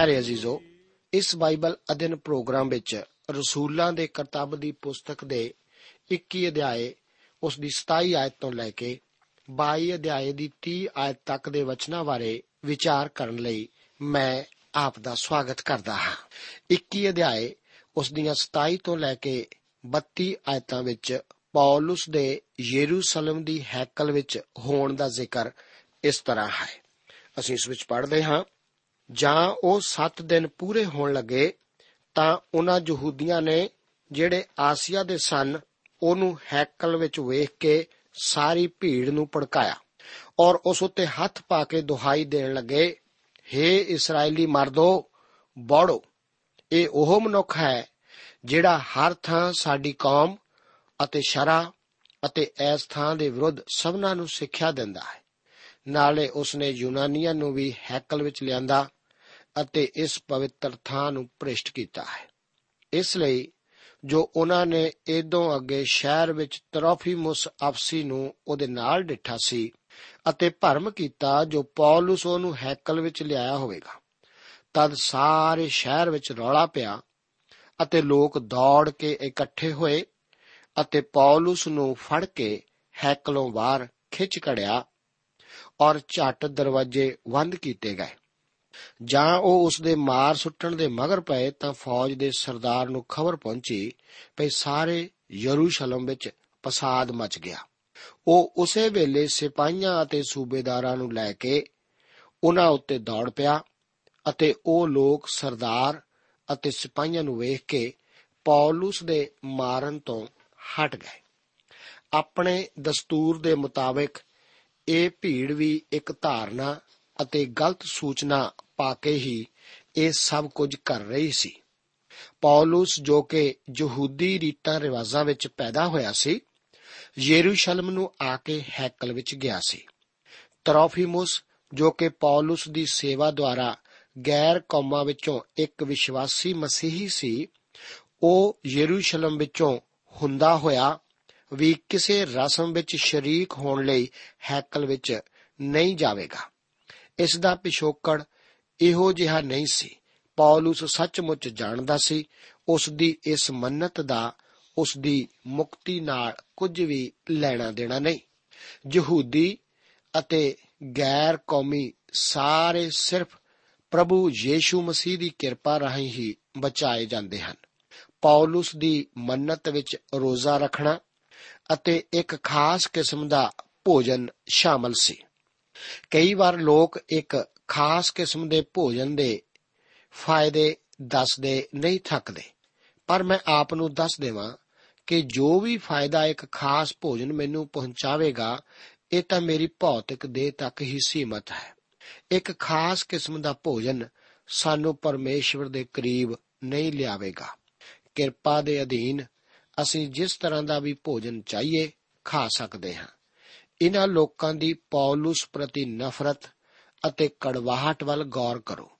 ਪਿਆਰੇ ਅਜ਼ੀਜ਼ੋ, ਇਸ Bible ਅਧਿਨ programme ਵਿੱਚ ਰਸੂਲਾਂ ਦੇ ਕਰਤੱਵ ਦੀ ਪੁਸਤਕ ਦੇ 21 ਅਧਿਆਏ, ਉਸ ਦੀ 27 ਆਇਤ ਤੋਂ ਲੈ ਕੇ 22 ਅਧਿਆਏ ਦੀ 30 ਆਇਤ ਤੱਕ ਦੇ ਵਚਨਾਂ ਬਾਰੇ ਵਿਚਾਰ ਕਰਨ ਲਈ ਮੈਂ ਆਪ ਦਾ ਸਵਾਗਤ ਕਰਦਾ ਹਾਂ। 21 ਅਧਿਆਏ, ਉਸ ਦੀਆਂ 27 ਤੋਂ ਲੈ ਕੇ 32 ਆਇਤਾਂ ਵਿੱਚ ਪੌਲਸ ਦੇ ਯਰੂਸ਼ਲਮ ਦੀ ਹੈਕਲ ਵਿੱਚ ਹੋਣ ਦਾ ਜ਼ਿਕਰ ਇਸ ਤਰ੍ਹਾਂ ਹੈ। ਅਸੀਂ ਇਸ ਵਿੱਚ ਪੜ੍ਹਦੇ ਹਾਂ। ਜਾਂ ਉਹ 7 ਦਿਨ ਪੂਰੇ ਹੋਣ ਲੱਗੇ, ਤਾਂ ਉਹਨਾਂ ਯਹੂਦੀਆਂ ਨੇ ਜਿਹੜੇ ਆਸੀਆ ਦੇ ਸਨ, ਉਹਨੂੰ ਹੈਕਲ ਵਿੱਚ ਵੇਖ ਕੇ ਸਾਰੀ ਭੀੜ ਨੂੰ ਭੜਕਾਇਆ ਔਰ ਉਸ ਉੱਤੇ ਹੱਥ ਪਾ ਕੇ ਦੁਹਾਈ ਦੇਣ ਲੱਗੇ हे ਇਸرائیਲੀ ਮਰਦੋ, ਬੜੋ, ਇਹ ਉਹ ਮਨੁੱਖ ਹੈ ਜਿਹੜਾ ਹਰ ਥਾਂ ਸਾਡੀ ਕੌਮ ਅਤੇ ਸ਼ਰਾ ਅਤੇ ਇਸ ਥਾਂ ਦੇ ਵਿਰੁੱਧ ਸਭਨਾਂ ਨੂੰ ਸਿੱਖਿਆ ਦਿੰਦਾ ਹੈ। ਨਾਲੇ ਉਸਨੇ ਯੂਨਾਨੀਆਂ ਨੂੰ ਵੀ ਹੈਕਲ ਵਿੱਚ ਲਿਆਂਦਾ ਅਤੇ ਇਸ ਪਵਿੱਤਰ ਥਾਂ ਨੂੰ ਭ੍ਰਿਸ਼ਟ ਕੀਤਾ ਹੈ। ਇਸ ਲਈ ਜੋ ਉਹਨਾਂ ਨੇ ਇਦੋਂ ਅੱਗੇ ਸ਼ਹਿਰ ਵਿੱਚ ਤਰੋਫੀਮੁਸ ਅਫਸੀ ਨੂੰ ਉਹਦੇ ਨਾਲ ਡਿੱਠਾ ਸੀ ਅਤੇ ਭਰਮ ਕੀਤਾ ਜੋ ਪੌਲਸ ਉਹਨੂੰ ਹੈਕਲ ਵਿੱਚ ਲਿਆਇਆ ਹੋਵੇਗਾ, ਤਦ ਸਾਰੇ ਸ਼ਹਿਰ ਵਿੱਚ ਰੌਲਾ ਪਿਆ ਅਤੇ ਲੋਕ ਦੌੜ ਕੇ ਇਕੱਠੇ ਹੋਏ ਅਤੇ ਪੌਲਸ ਨੂੰ ਫੜ ਕੇ ਹੈਕਲੋਂ ਬਾਹਰ ਖਿੱਚ ਕੜਿਆ ਔਰ ਝੱਟ ਦਰਵਾਜ਼ੇ ਬੰਦ ਕੀਤੇ ਗਏ। ਜਾਂ ਉਹ ਉਸ ਦੇ ਮਾਰ ਸੁੱਟਣ ਦੇ ਮਗਰ ਪਏ ਤਾਂ ਫੌਜ ਦੇ ਸਰਦਾਰ ਨੂੰ ਖਬਰ ਪਹੁੰਚੀ ਕਿ ਸਾਰੇ ਯਰੂਸ਼ਲਮ ਵਿੱਚ ਫਸਾਦ ਮਚ ਗਿਆ। ਉਹ ਉਸੇ ਵੇਲੇ ਸਿਪਾਹੀਆਂ ਅਤੇ ਸੂਬੇਦਾਰਾਂ ਨੂੰ ਲੈ ਕੇ ਉਹਨਾਂ ਉੱਤੇ ਦੌੜ ਪਿਆ ਅਤੇ ਉਹ ਲੋਕ ਸਰਦਾਰ ਅਤੇ ਸਿਪਾਹੀਆਂ ਨੂੰ ਵੇਖ ਕੇ ਪੌਲਸ ਦੇ ਮਾਰਨ ਤੋਂ ਹਟ ਗਏ। ਆਪਣੇ ਦਸਤੂਰ ਦੇ ਮੁਤਾਬਕ ਇਹ ਭੀੜ ਵੀ ਇੱਕ ਧਾਰਨਾ ਅਤੇ ਗਲਤ ਸੂਚਨਾ ਪਾ ਕੇ ਹੀ ਇਹ ਸਭ ਕੁਝ ਕਰ ਰਹੀ ਸੀ। ਪੌਲਸ ਜੋ ਕਿ ਯਹੂਦੀ ਰੀਤਾਂ ਰਿਵਾਜਾਂ ਵਿੱਚ ਪੈਦਾ ਹੋਇਆ ਸੀ, ਯਰੂਸ਼ਲਮ ਨੂੰ ਆ ਕੇ ਹੈਕਲ ਵਿੱਚ ਗਿਆ ਸੀ। ਤਰੋਫੀਮੁਸ ਜੋ ਕਿ ਪੌਲਸ ਦੀ ਸੇਵਾ ਦੁਆਰਾ ਗੈਰ ਕੌਮਾਂ ਵਿੱਚੋਂ ਇੱਕ ਵਿਸ਼ਵਾਸੀ ਮਸੀਹੀ ਸੀ, ਉਹ ਯਰੂਸ਼ਲਮ ਵਿੱਚੋਂ ਹੁੰਦਾ ਹੋਇਆ ਵੀ ਕਿਸੇ ਰਸਮ ਵਿੱਚ ਸ਼ਰੀਕ ਹੋਣ ਲਈ ਹੈਕਲ ਵਿੱਚ ਨਹੀਂ ਜਾਵੇਗਾ। ਇਸ ਦਾ ਪਿਛੋਕੜ ਇਹੋ ਜਿਹਾ ਨਹੀਂ ਸੀ। ਪੌਲਸ ਸੱਚਮੁੱਚ ਜਾਣਦਾ ਸੀ ਉਸ ਦੀ ਇਸ ਮੰਨਤ ਦਾ ਉਸ ਦੀ ਮੁਕਤੀ ਨਾਲ ਕੁਝ ਵੀ ਲੈਣਾ ਦੇਣਾ ਨਹੀਂ। ਯਹੂਦੀ ਅਤੇ ਗੈਰ ਕੌਮੀ ਸਾਰੇ ਸਿਰਫ ਪ੍ਰਭੂ ਯੀਸ਼ੂ ਮਸੀਹ ਦੀ ਕਿਰਪਾ ਰਾਹੀਂ ਹੀ ਬਚਾਏ ਜਾਂਦੇ ਹਨ। ਪੌਲਸ ਦੀ ਮੰਨਤ ਵਿੱਚ ਰੋਜ਼ਾ ਰੱਖਣਾ ਅਤੇ ਇੱਕ ਖਾਸ ਕਿਸਮ ਦਾ ਭੋਜਨ ਸ਼ਾਮਲ ਸੀ। ਕਈ ਵਾਰ ਲੋਕ ਇੱਕ ਖਾਸ ਕਿਸਮ ਦੇ ਭੋਜਨ ਦੇ ਫਾਇਦੇ ਦੱਸਦੇ, ਨਹੀਂ ਥੱਕਦੇ। ਪਰ ਮੈਂ ਆਪ ਨੂੰ ਦੱਸ ਦੇਵਾਂ ਕਿ ਜੋ ਵੀ ਫਾਇਦਾ ਇੱਕ ਖਾਸ ਭੋਜਨ ਮੈਨੂੰ ਪਹੁੰਚਾਵੇਗਾ, ਇਹ ਤਾਂ ਮੇਰੀ ਭੌਤਿਕ ਦੇਹ ਤੱਕ ਹੀ ਸੀਮਤ ਹੈ। ਇੱਕ ਖਾਸ ਕਿਸਮ ਦਾ ਭੋਜਨ ਸਾਨੂੰ ਪਰਮੇਸ਼ਵਰ ਦੇ ਕਰੀਬ ਨਹੀਂ ਲਿਆਵੇਗਾ। ਕਿਰਪਾ ਦੇ ਅਧੀਨ ਅਸੀਂ ਜਿਸ ਤਰ੍ਹਾਂ ਦਾ ਵੀ ਭੋਜਨ ਚਾਹੀਏ, ਖਾ ਸਕਦੇ ਹਾਂ। ਇਹਨਾਂ ਲੋਕਾਂ ਦੀ ਪੌਲਸ ਪ੍ਰਤੀ ਨਫ਼ਰਤ ਅਤੇ ਕੜਵਾਹਟ ਵੱਲ ਗੌਰ ਕਰੋ,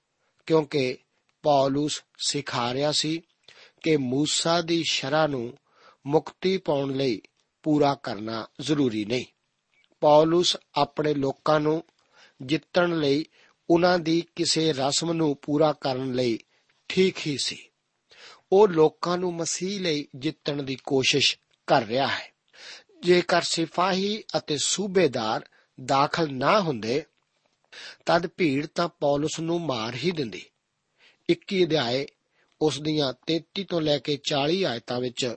ਕਿਉਂਕਿ ਪੌਲਸ ਸਿਖਾ ਰਿਹਾ ਸੀ ਕਿ ਮੂਸਾ ਦੀ ਸ਼ਰ੍ਹਾ ਨੂੰ ਮੁਕਤੀ ਪਾਉਣ ਲਈ ਪੂਰਾ ਕਰਨਾ ਜ਼ਰੂਰੀ ਨਹੀਂ। ਪੌਲਸ ਆਪਣੇ ਲੋਕਾਂ ਨੂੰ ਜਿੱਤਣ ਲਈ ਉਹਨਾਂ ਦੀ ਕਿਸੇ ਰਸਮ ਨੂੰ ਪੂਰਾ ਕਰਨ ਲਈ ਠੀਕ ਹੀ ਸੀ। ਉਹ ਲੋਕਾਂ ਨੂੰ ਮਸੀਹ ਲਈ ਜਿੱਤਣ ਦੀ ਕੋਸ਼ਿਸ਼ ਕਰ ਰਿਹਾ ਹੈ। ਜੇਕਰ ਸਿਪਾਹੀ ਅਤੇ ਸੂਬੇਦਾਰ ਦਾਖਲ ਨਾ ਹੁੰਦੇ, ਤਦ ਭੀੜ ਤਾਂ ਪੌਲਸ ਨੂੰ ਮਾਰ ਹੀ ਦਿੰਦੀ। 21 ਅਧਿਆਏ, ਉਸ ਦੀਆਂ 33 ਤੋਂ ਲੈ ਕੇ 40 ਆਇਤਾਂ ਵਿੱਚ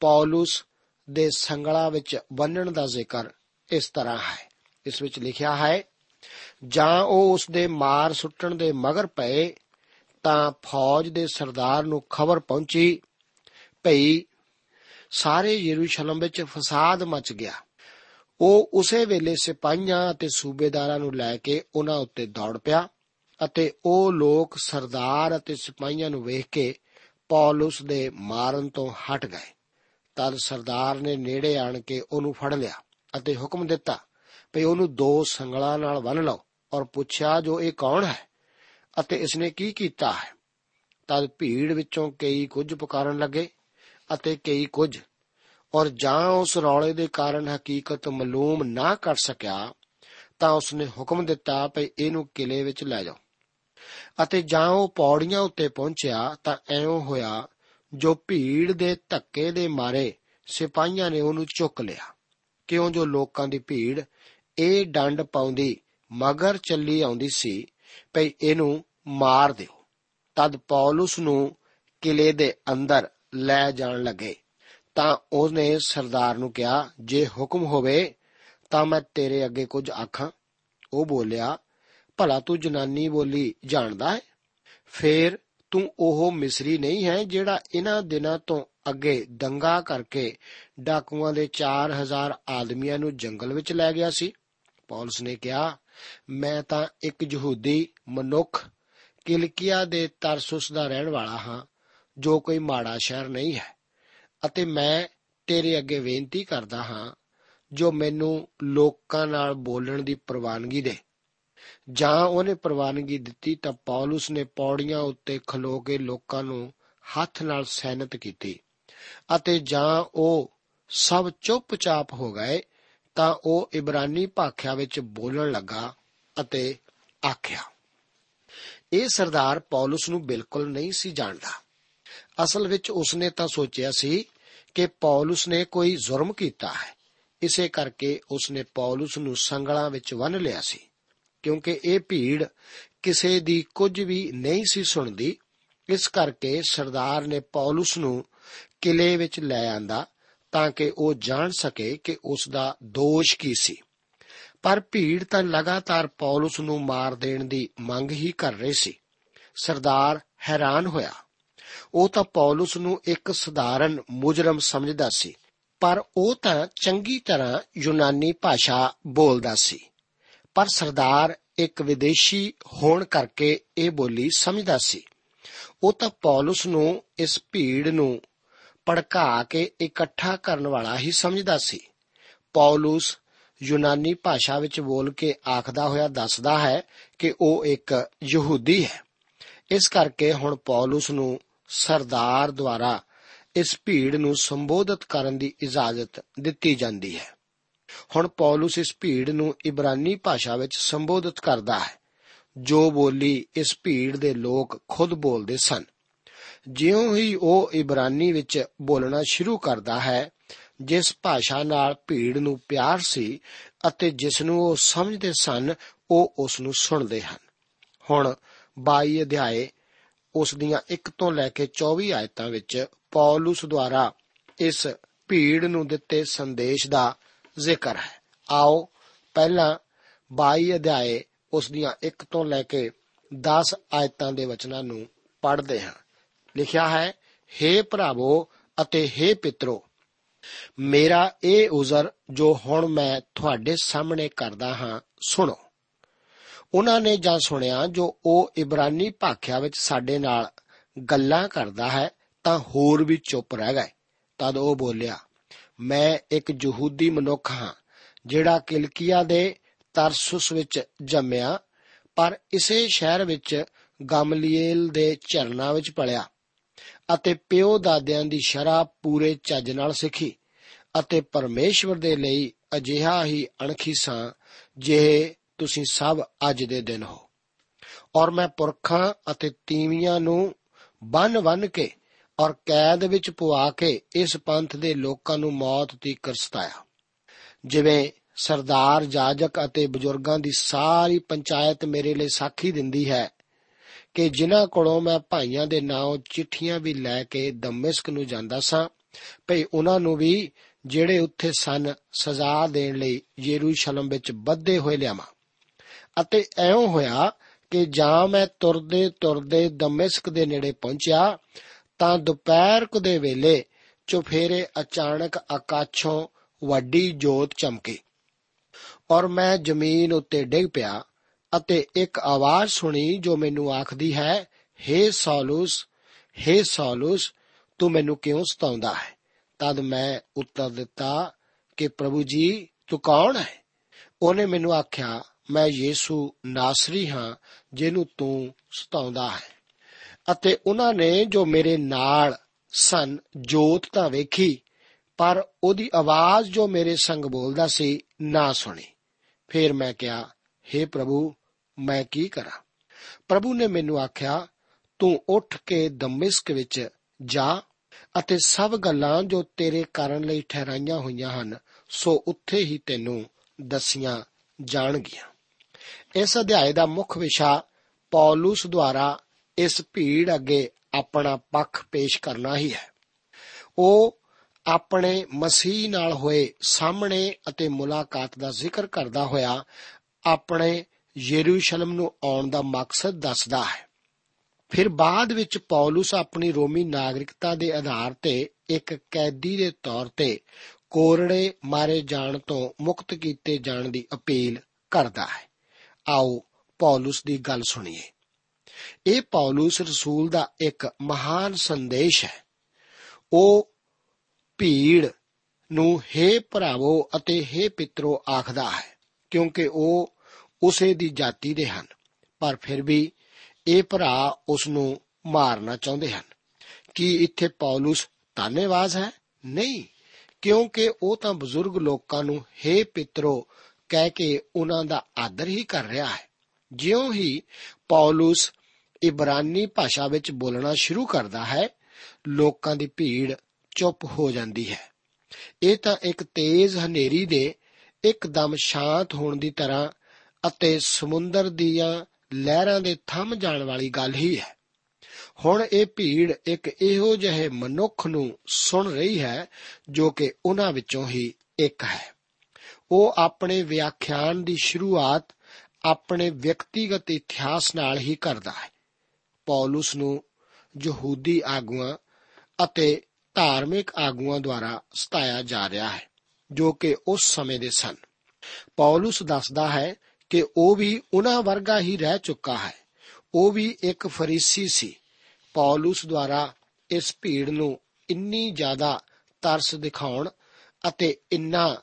ਪੌਲਸ ਦੇ ਸੰਗਲਾ ਵਿੱਚ ਬੰਨਣ ਦਾ ਜ਼ਿਕਰ ਇਸ ਤਰ੍ਹਾਂ ਹੈ। ਇਸ ਵਿੱਚ ਲਿਖਿਆ ਹੈ, ਜਾਂ ਉਹ ਉਸ ਦੇ ਮਾਰ ਸੁੱਟਣ ਦੇ ਮਗਰ ਪਏ, ਤਾਂ ਫੌਜ ਦੇ ਸਰਦਾਰ ਨੂੰ ਖਬਰ ਪਹੁੰਚੀ, ਭਈ ਸਾਰੇ ਯਰੂਸ਼ਲਮ ਵਿੱਚ ਫਸਾਦ ਮਚ ਗਿਆ। ਉਹ ਉਸੇ ਵੇਲੇ ਸਿਪਾਹੀਆਂ ਅਤੇ ਸੂਬੇਦਾਰਾਂ ਨੂੰ ਲੈ ਕੇ ਉਹਨਾਂ ਉੱਤੇ ਦੌੜ ਪਿਆ ਅਤੇ ਉਹ ਲੋਕ ਸਰਦਾਰ ਅਤੇ ਸਿਪਾਹੀਆਂ ਨੂੰ ਵੇਖ ਕੇ ਪੌਲਸ ਦੇ ਮਾਰਨ ਤੋਂ ਹਟ ਗਏ। ਤਦ ਸਰਦਾਰ ਨੇ ਨੇੜੇ ਆਣ ਕੇ ਉਹਨੂੰ ਫੜ ਲਿਆ ਅਤੇ ਹੁਕਮ ਦਿੱਤਾ ਭਈ ਉਹਨੂੰ ਦੋ ਸੰਗਲਾਂ ਨਾਲ ਬੰਨ ਲਓ ਔਰ ਪੁੱਛਿਆ, ਜੋ ਇਹ ਕੌਣ ਹੈ ਅਤੇ ਇਸਨੇ ਕੀ ਕੀਤਾ ਹੈ? ਤਦ ਭੀੜ ਵਿੱਚੋਂ ਕਈ ਕੁਝ ਪੁਕਾਰਨ ਲੱਗੇ ਅਤੇ ਕਈ ਕੁਝ। ਔਰ ਜਾਂ ਉਸ ਰੌਲੇ ਦੇ ਕਾਰਨ ਹਕੀਕਤ ਮਾਲੂਮ ਨਾ ਕਰ ਸਕਿਆ, ਤਾਂ ਉਸਨੇ ਹੁਕਮ ਦਿੱਤਾ ਭਈ ਇਹਨੂੰ ਕਿਲੇ ਵਿੱਚ ਲੈ ਜਾਓ। ਅਤੇ ਜਾਂ ਉਹ ਪੌੜੀਆਂ ਉੱਤੇ ਪਹੁੰਚਿਆ, ਤਾਂ ਐਉਂ ਹੋਇਆ, ਜੋ ਭੀੜ ਦੇ ਧੱਕੇ ਦੇ ਮਾਰੇ ਸਿਪਾਹੀਆਂ ਨੇ ਉਹਨੂੰ ਚੁੱਕ ਲਿਆ। ਕਿਉਂ ਜੋ ਲੋਕਾਂ ਦੀ ਭੀੜ, ਇਹ ਡੰਡ ਪਾਉਂਦੀ, ਮਗਰ ਚੱਲੀ ਆਉਂਦੀ ਸੀ, ਭਈ ਇਹਨੂੰ ਮਾਰ ਦਿਓ। ਤਦ ਪੌਲਸ ਨੂੰ ਕਿਲੇ ਦੇ ਅੰਦਰ ਲੈ ਜਾਣ ਲੱਗੇ। ਤਾਂ ਉਹਨੇ ਸਰਦਾਰ ਨੂੰ ਕਿਹਾ, ਜੇ ਹੁਕਮ ਹੋਵੇ ਤਾਂ ਮੈਂ ਤੇਰੇ ਅੱਗੇ ਕੁਝ ਆਖਾਂ। ਉਹ ਬੋਲਿਆ, ਭਲਾ ਤੂੰ ਜਨਾਨੀ ਬੋਲੀ ਜਾਣਦਾ ਹੈ? ਫੇਰ ਤੂੰ ਉਹ ਮਿਸਰੀ ਨਹੀਂ ਹੈ ਜਿਹੜਾ ਇਹਨਾਂ ਦਿਨਾਂ ਤੋਂ ਅੱਗੇ ਦੰਗਾ ਕਰਕੇ ਡਾਕੂਆਂ ਦੇ 4000 ਆਦਮੀਆਂ ਨੂੰ ਜੰਗਲ ਵਿੱਚ ਲੈ ਗਿਆ ਸੀ? ਪੌਲਸ ਨੇ ਕਿਹਾ, ਮੈਂ ਤਾਂ ਇੱਕ ਯਹੂਦੀ ਮਨੁੱਖ ਕਿਲਕੀਆ ਦੇ ਤਰਸੁਸ ਦਾ ਰਹਿਣ ਵਾਲਾ ਹਾਂ। ਜੋ ਕੋਈ ਮਾੜਾ ਸ਼ਹਿਰ ਨਹੀਂ ਹੈ। ਅਤੇ ਮੈਂ ਤੇਰੇ ਅੱਗੇ ਬੇਨਤੀ ਕਰਦਾ ਹਾਂ, ਜੋ ਮੈਨੂੰ ਲੋਕਾਂ ਨਾਲ ਬੋਲਣ ਦੀ ਪ੍ਰਵਾਨਗੀ ਦੇ। ਜਾਂ ਉਹਨੇ ਪ੍ਰਵਾਨਗੀ ਦਿੱਤੀ ਤਾਂ ਪੌਲਸ ਨੇ ਪੌੜੀਆਂ ਉੱਤੇ ਖਲੋ ਕੇ ਲੋਕਾਂ ਨੂੰ ਹੱਥ ਨਾਲ ਸੈਨਤ ਕੀਤੀ। ਅਤੇ ਜਾਂ ਉਹ ਸਭ ਚੁੱਪਚਾਪ ਹੋ ਗਏ ਤਾਂ ਉਹ ਇਬਰਾਨੀ ਭਾਖਿਆ ਵਿੱਚ ਬੋਲਣ ਲੱਗਾ ਅਤੇ ਆਖਿਆ, ਇਹ ਸਰਦਾਰ ਪੌਲਸ ਨੂੰ ਬਿਲਕੁਲ ਨਹੀਂ ਸੀ ਜਾਣਦਾ। ਅਸਲ ਵਿੱਚ ਉਸਨੇ ਤਾਂ ਸੋਚਿਆ ਸੀ ਕਿ ਪੌਲਸ ਨੇ ਕੋਈ ਜ਼ੁਰਮ ਕੀਤਾ ਹੈ। ਇਸੇ ਕਰਕੇ ਉਸਨੇ ਪੌਲਸ ਨੂੰ ਸੰਗਲਾਂ ਵਿੱਚ ਬੰਨ ਲਿਆ ਸੀ। ਕਿਉਂਕਿ ਇਹ ਭੀੜ ਕਿਸੇ ਦੀ ਕੁਝ ਵੀ ਨਹੀਂ ਸੀ ਸੁਣਦੀ, ਇਸ ਕਰਕੇ ਸਰਦਾਰ ਨੇ ਪੌਲਸ ਨੂੰ ਕਿਲੇ ਵਿੱਚ ਲੈ ਆਂਦਾ ਤਾਂ ਕਿ ਉਹ ਜਾਣ ਸਕੇ ਕਿ ਉਸ ਦਾ ਦੋਸ਼ ਕੀ ਸੀ। ਪਰ ਭੀੜ ਤਾਂ ਲਗਾਤਾਰ ਪੌਲਸ ਨੂੰ ਮਾਰ ਦੇਣ ਦੀ ਮੰਗ ਹੀ ਕਰ ਰਹੀ ਸੀ। ਸਰਦਾਰ ਹੈਰਾਨ ਹੋਇਆ। ਉਹ ਤਾਂ ਪੌਲਸ ਨੂੰ ਇੱਕ ਸਧਾਰਨ ਮੁਜਰਮ ਸਮਝਦਾ ਸੀ, ਪਰ ਉਹ ਤਾਂ ਚੰਗੀ ਤਰ੍ਹਾਂ ਯੂਨਾਨੀ ਭਾਸ਼ਾ ਬੋਲਦਾ ਸੀ। ਪਰ ਸਰਦਾਰ ਇੱਕ ਵਿਦੇਸ਼ੀ ਹੋਣ ਕਰਕੇ ਇਹ ਬੋਲੀ ਸਮਝਦਾ ਸੀ। ਉਹ ਤਾਂ ਪੌਲਸ ਨੂੰ ਇਸ ਭੀੜ ਨੂੰ ਭੜਕਾ ਕੇ ਇਕੱਠਾ ਕਰਨ ਵਾਲਾ ਹੀ ਸਮਝਦਾ ਸੀ। ਪੌਲਸ ਯੂਨਾਨੀ ਭਾਸ਼ਾ ਵਿੱਚ ਬੋਲ ਕੇ ਆਖਦਾ ਹੋਇਆ ਦੱਸਦਾ ਹੈ ਕਿ ਉਹ ਇੱਕ ਯਹੂਦੀ ਹੈ। ਇਸ ਕਰਕੇ ਹੁਣ ਪੌਲਸ ਨੂੰ ਸਰਦਾਰ ਦੁਆਰਾ ਇਸ ਭੀੜ ਨੂੰ ਸੰਬੋਧਿਤ ਕਰਨ ਦੀ ਇਜਾਜ਼ਤ ਦਿੱਤੀ ਜਾਂਦੀ ਹੈ। ਹੁਣ ਪੌਲਸ ਇਸ ਭੀੜ ਨੂੰ ਇਬਰਾਨੀ ਭਾਸ਼ਾ ਵਿੱਚ ਸੰਬੋਧਿਤ ਕਰਦਾ ਹੈ। ਜੋ ਬੋਲੀ ਇਸ ਭੀੜ ਦੇ ਲੋਕ ਖੁਦ ਬੋਲਦੇ ਸਨ। ਜਿਉਂ ਹੀ ਉਹ ਇਬਰਾਨੀ ਵਿੱਚ ਬੋਲਣਾ ਸ਼ੁਰੂ ਕਰਦਾ ਹੈ, ਜਿਸ ਭਾਸ਼ਾ ਨਾਲ ਭੀੜ ਨੂੰ ਪਿਆਰ ਸੀ ਅਤੇ ਜਿਸ ਨੂੰ ਉਹ ਸਮਝਦੇ ਸਨ, ਉਹ ਉਸ ਨੂੰ ਸੁਣਦੇ ਹਨ। ਹੁਣ 22 ਅਧਿਆਏ ਉਸ ਦੀਆਂ 1 ਤੋਂ ਲੈ ਕੇ 24 ਆਇਤਾਂ ਵਿੱਚ ਪੌਲਸ ਦੁਆਰਾ ਇਸ ਭੀੜ ਨੂੰ ਦਿੱਤੇ ਸੰਦੇਸ਼ ਦਾ ਜ਼ਿਕਰ ਹੈ। ਆਓ ਪਹਿਲਾਂ 22 ਅਧਿਆਏ ਉਸ ਦੀਆਂ 1 ਤੋਂ ਲੈ ਕੇ 10 ਆਇਤਾਂ ਦੇ ਵਚਨਾਂ ਨੂੰ ਪੜ੍ਹਦੇ ਹਾਂ। ਲਿਖਿਆ ਹੈ हे ਭਰਾਵੋ ਅਤੇ हे ਪਿਤਰੋ, ਮੇਰਾ ਇਹ ਉਜ਼ਰ ਜੋ ਹੁਣ ਮੈਂ ਤੁਹਾਡੇ ਸਾਹਮਣੇ ਕਰਦਾ ਹਾਂ, ਸੁਣੋ। ਉਹਨਾਂ ਨੇ ਜਾਂ ਸੁਣਿਆ ਜੋ ਉਹ ਇਬਰਾਨੀ ਭਾਖਿਆ ਵਿੱਚ ਸਾਡੇ ਨਾਲ ਗੱਲਾਂ ਕਰਦਾ ਹੈ, ਤਾਂ ਹੋਰ ਵੀ ਚੁੱਪ ਰਹਿ ਗਏ। ਤਦ ਉਹ ਬੋਲਿਆ, ਮੈਂ ਇੱਕ ਯਹੂਦੀ ਮਨੁੱਖ ਹਾਂ, ਜਿਹੜਾ ਕਿਲਕੀਆ ਦੇ ਤਰਸੁਸ ਵਿੱਚ ਜੰਮਿਆ, ਪਰ ਇਸੇ ਸ਼ਹਿਰ ਵਿੱਚ ਗਮਲੀਏਲ ਦੇ ਝਰਨਾ ਵਿੱਚ ਪਲਿਆ ਅਤੇ ਪਿਓ ਦਾਦਿਆਂ ਦੀ ਸ਼ਰਾਬ ਪੂਰੇ ਚੱਜ ਨਾਲ ਸਿੱਖੀ ਅਤੇ ਪਰਮੇਸ਼ਵਰ ਦੇ ਲਈ ਅਜਿਹਾ ਹੀ ਅਣਖੀ ਸਾਂ, ਜਿਹੇ ਤੁਸੀਂ ਸਭ ਅੱਜ ਦੇ ਦਿਨ ਹੋ। ਔਰ ਮੈਂ ਪੁਰਖਾਂ ਅਤੇ ਤੀਵੀਆਂ ਨੂੰ ਬੰਨ-ਬੰਨ ਕੇ ਔਰ ਕੈਦ ਵਿੱਚ ਪਵਾ ਕੇ ਇਸ ਪੰਥ ਦੇ ਲੋਕਾਂ ਨੂੰ ਮੌਤ ਦੀ ਕਰਸਤਾਇਆ ਜਿਵੇਂ ਸਰਦਾਰ, ਜਾਜਕ ਅਤੇ ਬਜ਼ੁਰਗਾਂ ਦੀ ਸਾਰੀ ਪੰਚਾਇਤ ਮੇਰੇ ਲਈ ਸਾਖੀ ਦਿੰਦੀ ਹੈ ਕਿ ਜਿਨ੍ਹਾਂ ਕੋਲੋਂ ਮੈਂ ਭਾਈਆਂ ਦੇ ਨਾਮ ਚਿੱਠੀਆਂ ਵੀ ਲੈ ਕੇ ਦਮਿਸ਼ਕ ਨੂੰ ਜਾਂਦਾ ਸਾਂ, ਭਈ ਉਹਨਾਂ ਨੂੰ ਵੀ ਜਿਹੜੇ ਉੱਥੇ ਸਨ ਸਜ਼ਾ ਦੇਣ ਲਈ ਯਰੂਸ਼ਲਮ ਵਿੱਚ ਬੱਧੇ ਹੋਏ ਲਿਆਵਾਂ। ਅਤੇ ਐਉਂ ਹੋਇਆ ਕਿ ਜਾਂ ਮੈਂ ਤੁਰਦੇ ਤੁਰਦੇ ਦਮਿਸ਼ਕ ਦੇ ਨੇੜੇ ਪਹੁੰਚਿਆ, ਤਾਂ ਦੁਪਹਿਰ ਕੁ ਦੇ ਵੇਲੇ ਚੁਫੇਰੇ ਅਚਾਨਕ ਆਕਾਸ਼ੋਂ ਵੱਡੀ ਜੋਤ ਚਮਕੀ ਔਰ ਮੈਂ ਜ਼ਮੀਨ ਉੱਤੇ ਡਿੱਗ ਪਿਆ ਅਤੇ ਇੱਕ ਆਵਾਜ਼ ਸੁਣੀ ਜੋ ਮੈਨੂੰ ਆਖਦੀ ਹੈ हे ਸੌਲੂਸ हे ਸੌਲੂਸ, ਤੂੰ ਮੈਨੂੰ ਕਿਉਂ ਸਤਾਉਂਦਾ ਹੈ? ਤਦ ਮੈਂ ਉੱਤਰ ਦਿੱਤਾ ਕਿ, ਪ੍ਰਭੂ ਜੀ, ਤੂੰ ਕੌਣ ਹੈ? ਉਹਨੇ ਮੈਨੂੰ ਆਖਿਆ ਮੈਂ ਯੀਸੂ ਨਾਸਰੀ ਹਾਂ, ਜਿਹਨੂੰ ਤੂੰ ਸਤਾਉਂਦਾ ਹੈ। ਅਤੇ ਉਹਨਾਂ ਨੇ ਜੋ ਮੇਰੇ ਨਾਲ ਸਨ, ਜੋਤ ਤਾਂ ਵੇਖੀ, ਪਰ ਉਹਦੀ ਆਵਾਜ਼ ਜੋ ਮੇਰੇ ਸੰਗ ਬੋਲਦਾ ਸੀ, ਨਾ ਸੁਣੀ। ਫਿਰ ਮੈਂ ਕਿਹਾ हे ਪ੍ਰਭੂ, ਮੈਂ ਕੀ ਕਰਾਂ? ਪ੍ਰਭੂ ਨੇ ਮੈਨੂੰ ਆਖਿਆ, ਤੂੰ ਉੱਠ ਕੇ ਦਮਿਸ਼ਕ ਵਿੱਚ ਜਾ, ਅਤੇ ਸਭ ਗੱਲਾਂ ਜੋ ਤੇਰੇ ਕਰਨ ਲਈ ਠਹਿਰਾਈਆਂ ਹੋਈਆਂ ਹਨ, ਸੋ ਉੱਥੇ ਹੀ ਤੈਨੂੰ ਦੱਸੀਆਂ ਜਾਣਗੀਆਂ। ਇਸ ਅਧਿਆਏ ਦਾ ਮੁੱਖ ਵਿਸ਼ਾ ਪੌਲਸ ਦੁਆਰਾ ਇਸ ਭੀੜ ਅੱਗੇ ਆਪਣਾ ਪੱਖ ਪੇਸ਼ ਕਰਨਾ ਹੀ ਹੈ। ਉਹ ਆਪਣੇ ਮਸੀਹ ਨਾਲ ਹੋਏ ਸਾਹਮਣੇ ਅਤੇ ਮੁਲਾਕਾਤ ਦਾ ਜ਼ਿਕਰ ਕਰਦਾ ਹੋਇਆ ਆਪਣੇ ਯਰੂਸ਼ਲਮ ਨੂੰ ਆਉਣ ਦਾ ਮਕਸਦ ਦੱਸਦਾ ਹੈ। ਫਿਰ ਬਾਅਦ ਵਿੱਚ ਪੌਲਸ ਆਪਣੀ ਰੋਮੀ ਨਾਗਰਿਕਤਾ ਦੇ ਆਧਾਰ ਤੇ ਇੱਕ ਕੈਦੀ ਦੇ ਤੌਰ ਤੇ ਕੋਰੜੇ ਮਾਰੇ ਜਾਣ ਤੋਂ ਮੁਕਤ ਕੀਤੇ ਜਾਣ ਦੀ ਅਪੀਲ ਕਰਦਾ ਹੈ। ਆਓ ਪੌਲਸ ਦੀ ਗੱਲ ਸੁਣੀਏ ਇਹ ਪੌਲਸ ਰਸੂਲ ਦਾ ਇੱਕ ਮਹਾਨ ਸੰਦੇਸ਼ ਹੈ ਉਹ ਭੀੜ ਨੂੰ हे ਭਰਾਵੋ ਅਤੇ हे ਪਿਤਰੋ ਆਖਦਾ ਹੈ ਕਿਉਂਕਿ ਉਹ ਉਸੇ ਦੀ ਜਾਤੀ ਦੇ ਹਨ ਪਰ ਫਿਰ ਵੀ ਇਹ ਭਰਾ ਉਸ ਨੂੰ ਮਾਰਨਾ ਚਾਹੁੰਦੇ ਹਨ ਕੀ ਇੱਥੇ ਪੌਲਸ ਤਾਨੇਵਾਜ਼ ਹੈ ਨਹੀਂ ਕਿਉਂਕਿ ਉਹ ਤਾਂ ਬਜ਼ੁਰਗ ਲੋਕਾਂ ਨੂੰ हे ਪਿਤਰੋ ਕਹਿ ਕੇ ਉਹਨਾਂ ਦਾ ਆਦਰ ਹੀ ਕਰ ਰਿਹਾ ਹੈ। ਜਿਉਂ ਹੀ ਪੌਲਸ ਇਬਰਾਨੀ ਭਾਸ਼ਾ ਵਿੱਚ ਬੋਲਣਾ ਸ਼ੁਰੂ ਕਰਦਾ ਹੈ, ਲੋਕਾਂ ਦੀ ਭੀੜ ਚੁੱਪ ਹੋ ਜਾਂਦੀ ਹੈ। ਇਹ ਤਾਂ ਇੱਕ ਤੇਜ਼ ਹਨੇਰੀ ਦੇ ਇੱਕਦਮ ਸ਼ਾਂਤ ਹੋਣ ਦੀ ਤਰ੍ਹਾਂ ਅਤੇ ਸਮੁੰਦਰ ਦੀਆਂ ਲਹਿਰਾਂ ਦੇ ਥੰਮ ਜਾਣ ਵਾਲੀ ਗੱਲ ਹੀ ਹੈ। ਹੁਣ ਇਹ ਭੀੜ ਇੱਕ ਇਹੋ ਜਿਹੇ ਮਨੁੱਖ ਨੂੰ ਸੁਣ ਰਹੀ ਹੈ ਜੋ ਕਿ ਉਹਨਾਂ ਵਿੱਚੋਂ ਹੀ ਇੱਕ ਹੈ। ਉਹ ਆਪਣੇ ਵਿਆਖਿਆਨ ਦੀ ਸ਼ੁਰੂਆਤ ਆਪਣੇ ਵਿਅਕਤੀਗਤ ਇਤਿਹਾਸ ਨਾਲ ਹੀ ਕਰਦਾ ਹੈ। ਪੌਲਸ ਨੂੰ ਯਹੂਦੀ ਆਗੂਆਂ ਅਤੇ ਧਾਰਮਿਕ ਆਗੂਆਂ ਦੁਆਰਾ ਸਤਾਇਆ ਜਾ ਰਿਹਾ ਹੈ, ਜੋ ਕਿ ਉਸ ਸਮੇਂ ਦੇ ਸਨ। ਪੌਲਸ ਦੱਸਦਾ ਹੈ ਕਿ ਉਹ ਵੀ ਉਹਨਾਂ ਵਰਗਾ ਹੀ ਰਹਿ ਚੁੱਕਾ ਹੈ। ਉਹ ਵੀ ਇੱਕ ਫਰੀਸੀ ਸੀ। ਪੌਲਸ ਦੁਆਰਾ ਇਸ ਭੀੜ ਨੂੰ ਇੰਨੀ ਜ਼ਿਆਦਾ ਤਰਸ ਦਿਖਾਉਣ ਅਤੇ ਇੰਨਾ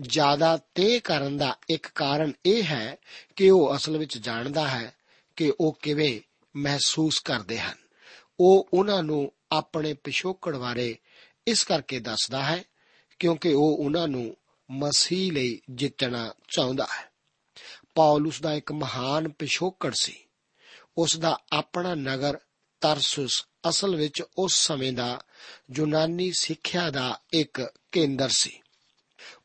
ਜ਼ਿਆਦਾ ਤੇ ਕਰਨ ਦਾ ਇੱਕ ਕਾਰਨ ਇਹ ਹੈ ਕਿ ਉਹ ਅਸਲ ਵਿੱਚ ਜਾਣਦਾ ਹੈ ਕਿ ਉਹ ਕਿਵੇਂ ਮਹਿਸੂਸ ਕਰਦੇ ਹਨ। ਉਹ ਉਹਨਾਂ ਨੂੰ ਆਪਣੇ ਪਿਛੋਕੜ ਬਾਰੇ ਇਸ ਕਰਕੇ ਦੱਸਦਾ ਹੈ ਕਿਉਂਕਿ ਉਹ ਉਹਨਾਂ ਨੂੰ ਮਸੀਹ ਲਈ ਜਿੱਤਣਾ ਚਾਹੁੰਦਾ ਹੈ। ਪੌਲਸ ਦਾ ਇੱਕ ਮਹਾਨ ਪਿਛੋਕੜ ਸੀ। ਉਸ ਦਾ ਆਪਣਾ ਨਗਰ ਤਰਸੁਸ ਅਸਲ ਵਿੱਚ ਉਸ ਸਮੇਂ ਦਾ ਯੂਨਾਨੀ ਸਿੱਖਿਆ ਦਾ ਇੱਕ ਕੇਂਦਰ ਸੀ।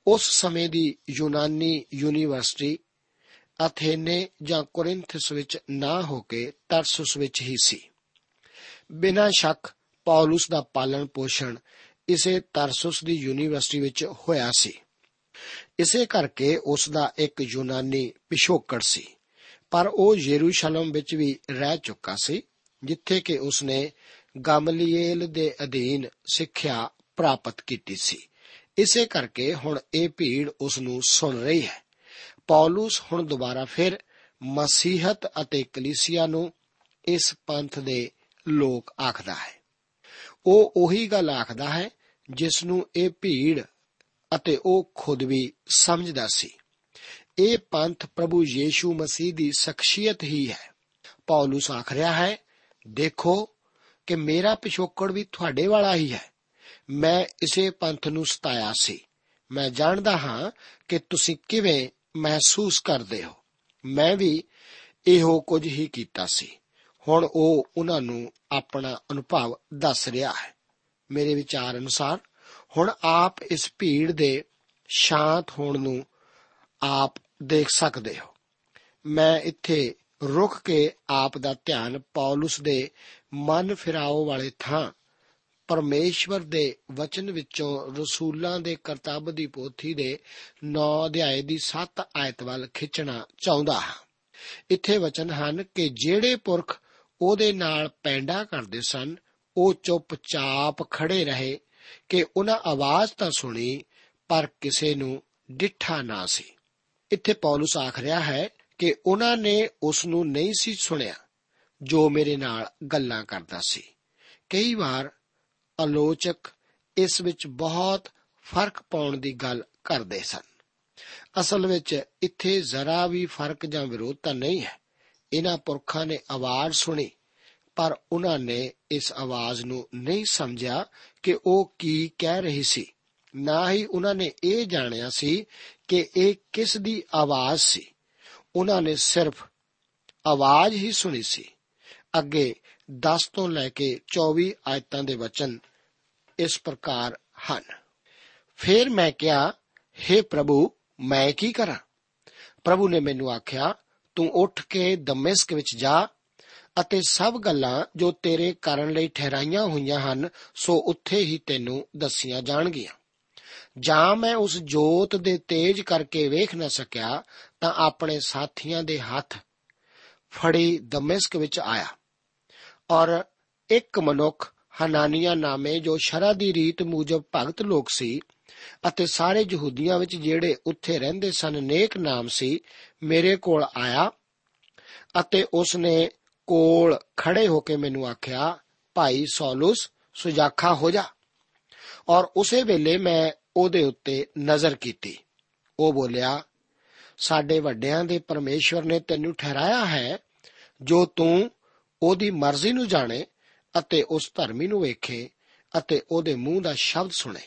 ਉਸ ਸਮੇਂ ਦੀ ਯੂਨਾਨੀ ਯੂਨੀਵਰਸਿਟੀ ਅਥੇਨੇ ਜਾਂ ਕੋਰਿੰਥਸ ਵਿੱਚ ਨਾ ਹੋ ਕੇ ਤਰਸੁਸ ਵਿੱਚ ਹੀ ਸੀ। ਬਿਨਾਂ ਸ਼ੱਕ ਪੌਲਸ ਦਾ ਪਾਲਣ ਪੋਸ਼ਣ ਇਸੇ ਤਰਸੁਸ ਦੀ ਯੂਨੀਵਰਸਿਟੀ ਵਿੱਚ ਹੋਇਆ ਸੀ। ਇਸੇ ਕਰਕੇ ਉਸ ਦਾ ਇੱਕ ਯੂਨਾਨੀ ਪਿਛੋਕੜ ਸੀ, ਪਰ ਉਹ ਯਰੂਸ਼ਲਮ ਵਿੱਚ ਵੀ ਰਹਿ ਚੁੱਕਾ ਸੀ, ਜਿੱਥੇ ਕਿ ਉਸਨੇ ਗਮਲੀਏਲ ਦੇ ਅਧੀਨ ਸਿੱਖਿਆ ਪ੍ਰਾਪਤ ਕੀਤੀ ਸੀ। ਇਸੇ ਕਰਕੇ ਹੁਣ ਇਹ ਭੀੜ ਉਸ ਨੂੰ ਸੁਣ ਰਹੀ ਹੈ। ਪੌਲਸ ਹੁਣ ਦੁਬਾਰਾ ਫਿਰ ਮਸੀਹਤ ਅਤੇ ਕਲੀਸਿਆ ਨੂੰ ਇਸ ਪੰਥ ਦੇ ਲੋਕ ਆਖਦਾ ਹੈ। ਉਹ ਉਹੀ ਗੱਲ ਆਖਦਾ ਹੈ ਜਿਸ ਨੂੰ ਇਹ ਭੀੜ ਅਤੇ ਉਹ ਖੁਦ ਵੀ ਸਮਝਦਾ ਸੀ। ਇਹ ਪੰਥ ਪ੍ਰਭੂ ਯੀਸ਼ੂ ਮਸੀਹ ਦੀ ਸ਼ਖਸੀਅਤ ਹੀ ਹੈ। ਪੌਲਸ ਆਖ ਰਿਹਾ ਹੈ, ਦੇਖੋ ਕਿ ਮੇਰਾ ਪਿਛੋਕੜ ਵੀ ਤੁਹਾਡੇ ਵਾਲਾ ਹੀ ਹੈ। ਮੈਂ ਇਸੇ ਪੰਥ ਨੂੰ ਸਤਾਇਆ ਸੀ। ਮੈਂ ਜਾਣਦਾ ਹਾਂ ਕਿ ਤੁਸੀਂ ਕਿਵੇਂ ਮਹਿਸੂਸ ਕਰਦੇ ਹੋ। ਮੈਂ ਵੀ ਇਹੋ ਕੁਝ ਹੀ ਕੀਤਾ ਸੀ। ਹੁਣ ਉਹ ਉਹਨਾਂ ਨੂੰ ਆਪਣਾ ਅਨੁਭਵ ਦੱਸ ਰਿਹਾ ਹੈ। ਮੇਰੇ ਵਿਚਾਰ ਅਨੁਸਾਰ ਹੁਣ ਆਪ ਇਸ ਭੀੜ ਦੇ ਸ਼ਾਂਤ ਹੋਣ ਨੂੰ ਆਪ ਦੇਖ ਸਕਦੇ ਹੋ। ਮੈਂ ਇੱਥੇ ਰੁਕ ਕੇ ਆਪ ਦਾ ਧਿਆਨ ਪੌਲਸ ਦੇ ਮਨ ਫਿਰਾਓ ਵਾਲੇ ਥਾਂ ਪਰਮੇਸ਼ਵਰ ਦੇ ਵਚਨ ਵਿੱਚੋਂ ਰਸੂਲਾਂ ਦੇ ਕਰਤੱਵ ਦੀ ਪੋਥੀ ਦੇ 9 ਅਧਿਆਏ ਦੀ 7 ਆਇਤ ਵੱਲ ਖਿੱਚਣਾ ਚਾਹੁੰਦਾ ਹਾਂ। ਇੱਥੇ ਵਚਨ ਹਨ ਕਿ ਜਿਹੜੇ ਪੁਰਖ ਉਹਦੇ ਨਾਲ ਪੈਂਡਾ ਕਰਦੇ ਸਨ, ਉਹ ਚੁੱਪਚਾਪ ਖੜੇ ਰਹੇ, ਕਿ ਉਹਨਾਂ ਆਵਾਜ਼ ਤਾਂ ਸੁਣੀ, ਪਰ ਕਿਸੇ ਨੂੰ ਡਿੱਠਾ ਨਾ ਸੀ। ਇੱਥੇ ਪੌਲਸ ਆਖ ਰਿਹਾ ਹੈ ਕਿ ਉਹਨਾਂ ਨੇ ਉਸ ਨੂੰ ਨਹੀਂ ਸੀ ਸੁਣਿਆ, ਜੋ ਮੇਰੇ ਨਾਲ ਗੱਲਾਂ ਕਰਦਾ ਸੀ। ਕਈ ਵਾਰ ਆਲੋਚਕ ਇਸ ਵਿੱਚ ਬਹੁਤ ਫ਼ਰਕ ਪਾਉਣ ਦੀ ਗੱਲ ਕਰਦੇ ਸਨ। ਅਸਲ ਵਿੱਚ ਇੱਥੇ ਜ਼ਰਾ ਵੀ ਫ਼ਰਕ ਜਾਂ ਵਿਰੋਧਤਾ ਨਹੀਂ ਹੈ। ਇਹਨਾਂ ਪੁਰਖਾਂ ਨੇ ਆਵਾਜ਼ ਸੁਣੀ, ਪਰ ਉਹਨਾਂ ਨੇ ਇਸ ਆਵਾਜ਼ ਨੂੰ ਨਹੀਂ ਸਮਝਿਆ ਕਿ ਉਹ ਕੀ ਕਹਿ ਰਹੀ ਸੀ। ਨਾ ਹੀ ਉਹਨਾਂ ਨੇ ਇਹ ਜਾਣਿਆ ਸੀ ਕਿ ਇਹ ਕਿਸ ਦੀ ਆਵਾਜ਼ ਸੀ। ਉਹਨਾਂ ਨੇ ਸਿਰਫ ਆਵਾਜ਼ ਹੀ ਸੁਣੀ ਸੀ। ਅੱਗੇ 10 ਤੋਂ ਲੈ ਕੇ 24 ਆਇਤਾਂ ਦੇ ਵਚਨ ਇਸ ਪ੍ਰਕਾਰ ਹਨ। ਫਿਰ ਮੈਂ ਕਿਹਾ हे ਪ੍ਰਭੂ, ਮੈਂ ਕੀ ਕਰਾਂ? ਪ੍ਰਭੂ ਨੇ ਮੈਨੂੰ ਆਖਿਆ, ਤੂੰ ਉੱਠ ਕੇ ਦਮਿਸ਼ਕ ਵਿੱਚ ਜਾ ਅਤੇ ਸਭ ਗੱਲਾਂ ਜੋ ਤੇਰੇ ਕਰਨ ਲਈ ਠਹਿਰਾਈਆਂ ਹੋਈਆਂ ਹਨ, ਸੋ ਉੱਥੇ ਹੀ ਤੈਨੂੰ ਦੱਸੀਆਂ ਜਾਣਗੀਆਂ। ਜਾਂ ਮੈਂ ਉਸ ਜੋਤ ਦੇ ਤੇਜ ਕਰਕੇ ਵੇਖ ਨਾ ਸਕਿਆ, ਤਾਂ ਆਪਣੇ ਸਾਥੀਆਂ ਦੇ ਹੱਥ ਫੜੀ ਦਮਿਸ਼ਕ ਵਿੱਚ ਆਇਆ। ਔਰ ਇੱਕ ਮਨੁੱਖ ਹਨਾਨੀਆ ਨਾਮੇ ਜੋ ਸ਼ਰਾ ਦੀ ਰੀਤ ਮੂਜਬ ਭਗਤ ਲੋਕ ਸੀ ਅਤੇ ਸਾਰੇ ਯਹੂਦੀਆਂ ਵਿੱਚ ਜਿਹੜੇ ਉੱਥੇ ਰਹਿੰਦੇ ਸਨ, ਨੇਕ ਨਾਮ ਸੀ, ਮੇਰੇ ਕੋਲ ਆਇਆ ਅਤੇ ਉਸ ਨੇ ਕੋਲ ਖੜੇ ਹੋ ਕੇ ਮੈਨੂੰ ਆਖਿਆ, ਭਾਈ ਸੌਲਸ, ਸੁਜਾਖਾ ਹੋ ਜਾ। ਔਰ ਉਸੇ ਵੇਲੇ ਮੈਂ ਉਹਦੇ ਉੱਤੇ ਨਜ਼ਰ ਕੀਤੀ। ਉਹ ਬੋਲਿਆ, ਸਾਡੇ ਵੱਡਿਆਂ ਦੇ ਪਰਮੇਸ਼ਵਰ ਨੇ ਤੈਨੂੰ ਠਹਿਰਾਇਆ ਹੈ ਜੋ ਤੂੰ ਉਹਦੀ ਮਰਜ਼ੀ ਨੂੰ ਜਾਣੇ ਅਤੇ ਉਸ ਧਰਮੀ ਨੂੰ ਵੇਖੇ ਅਤੇ ਉਹਦੇ ਮੂੰਹ ਦਾ ਸ਼ਬਦ ਸੁਣੇ।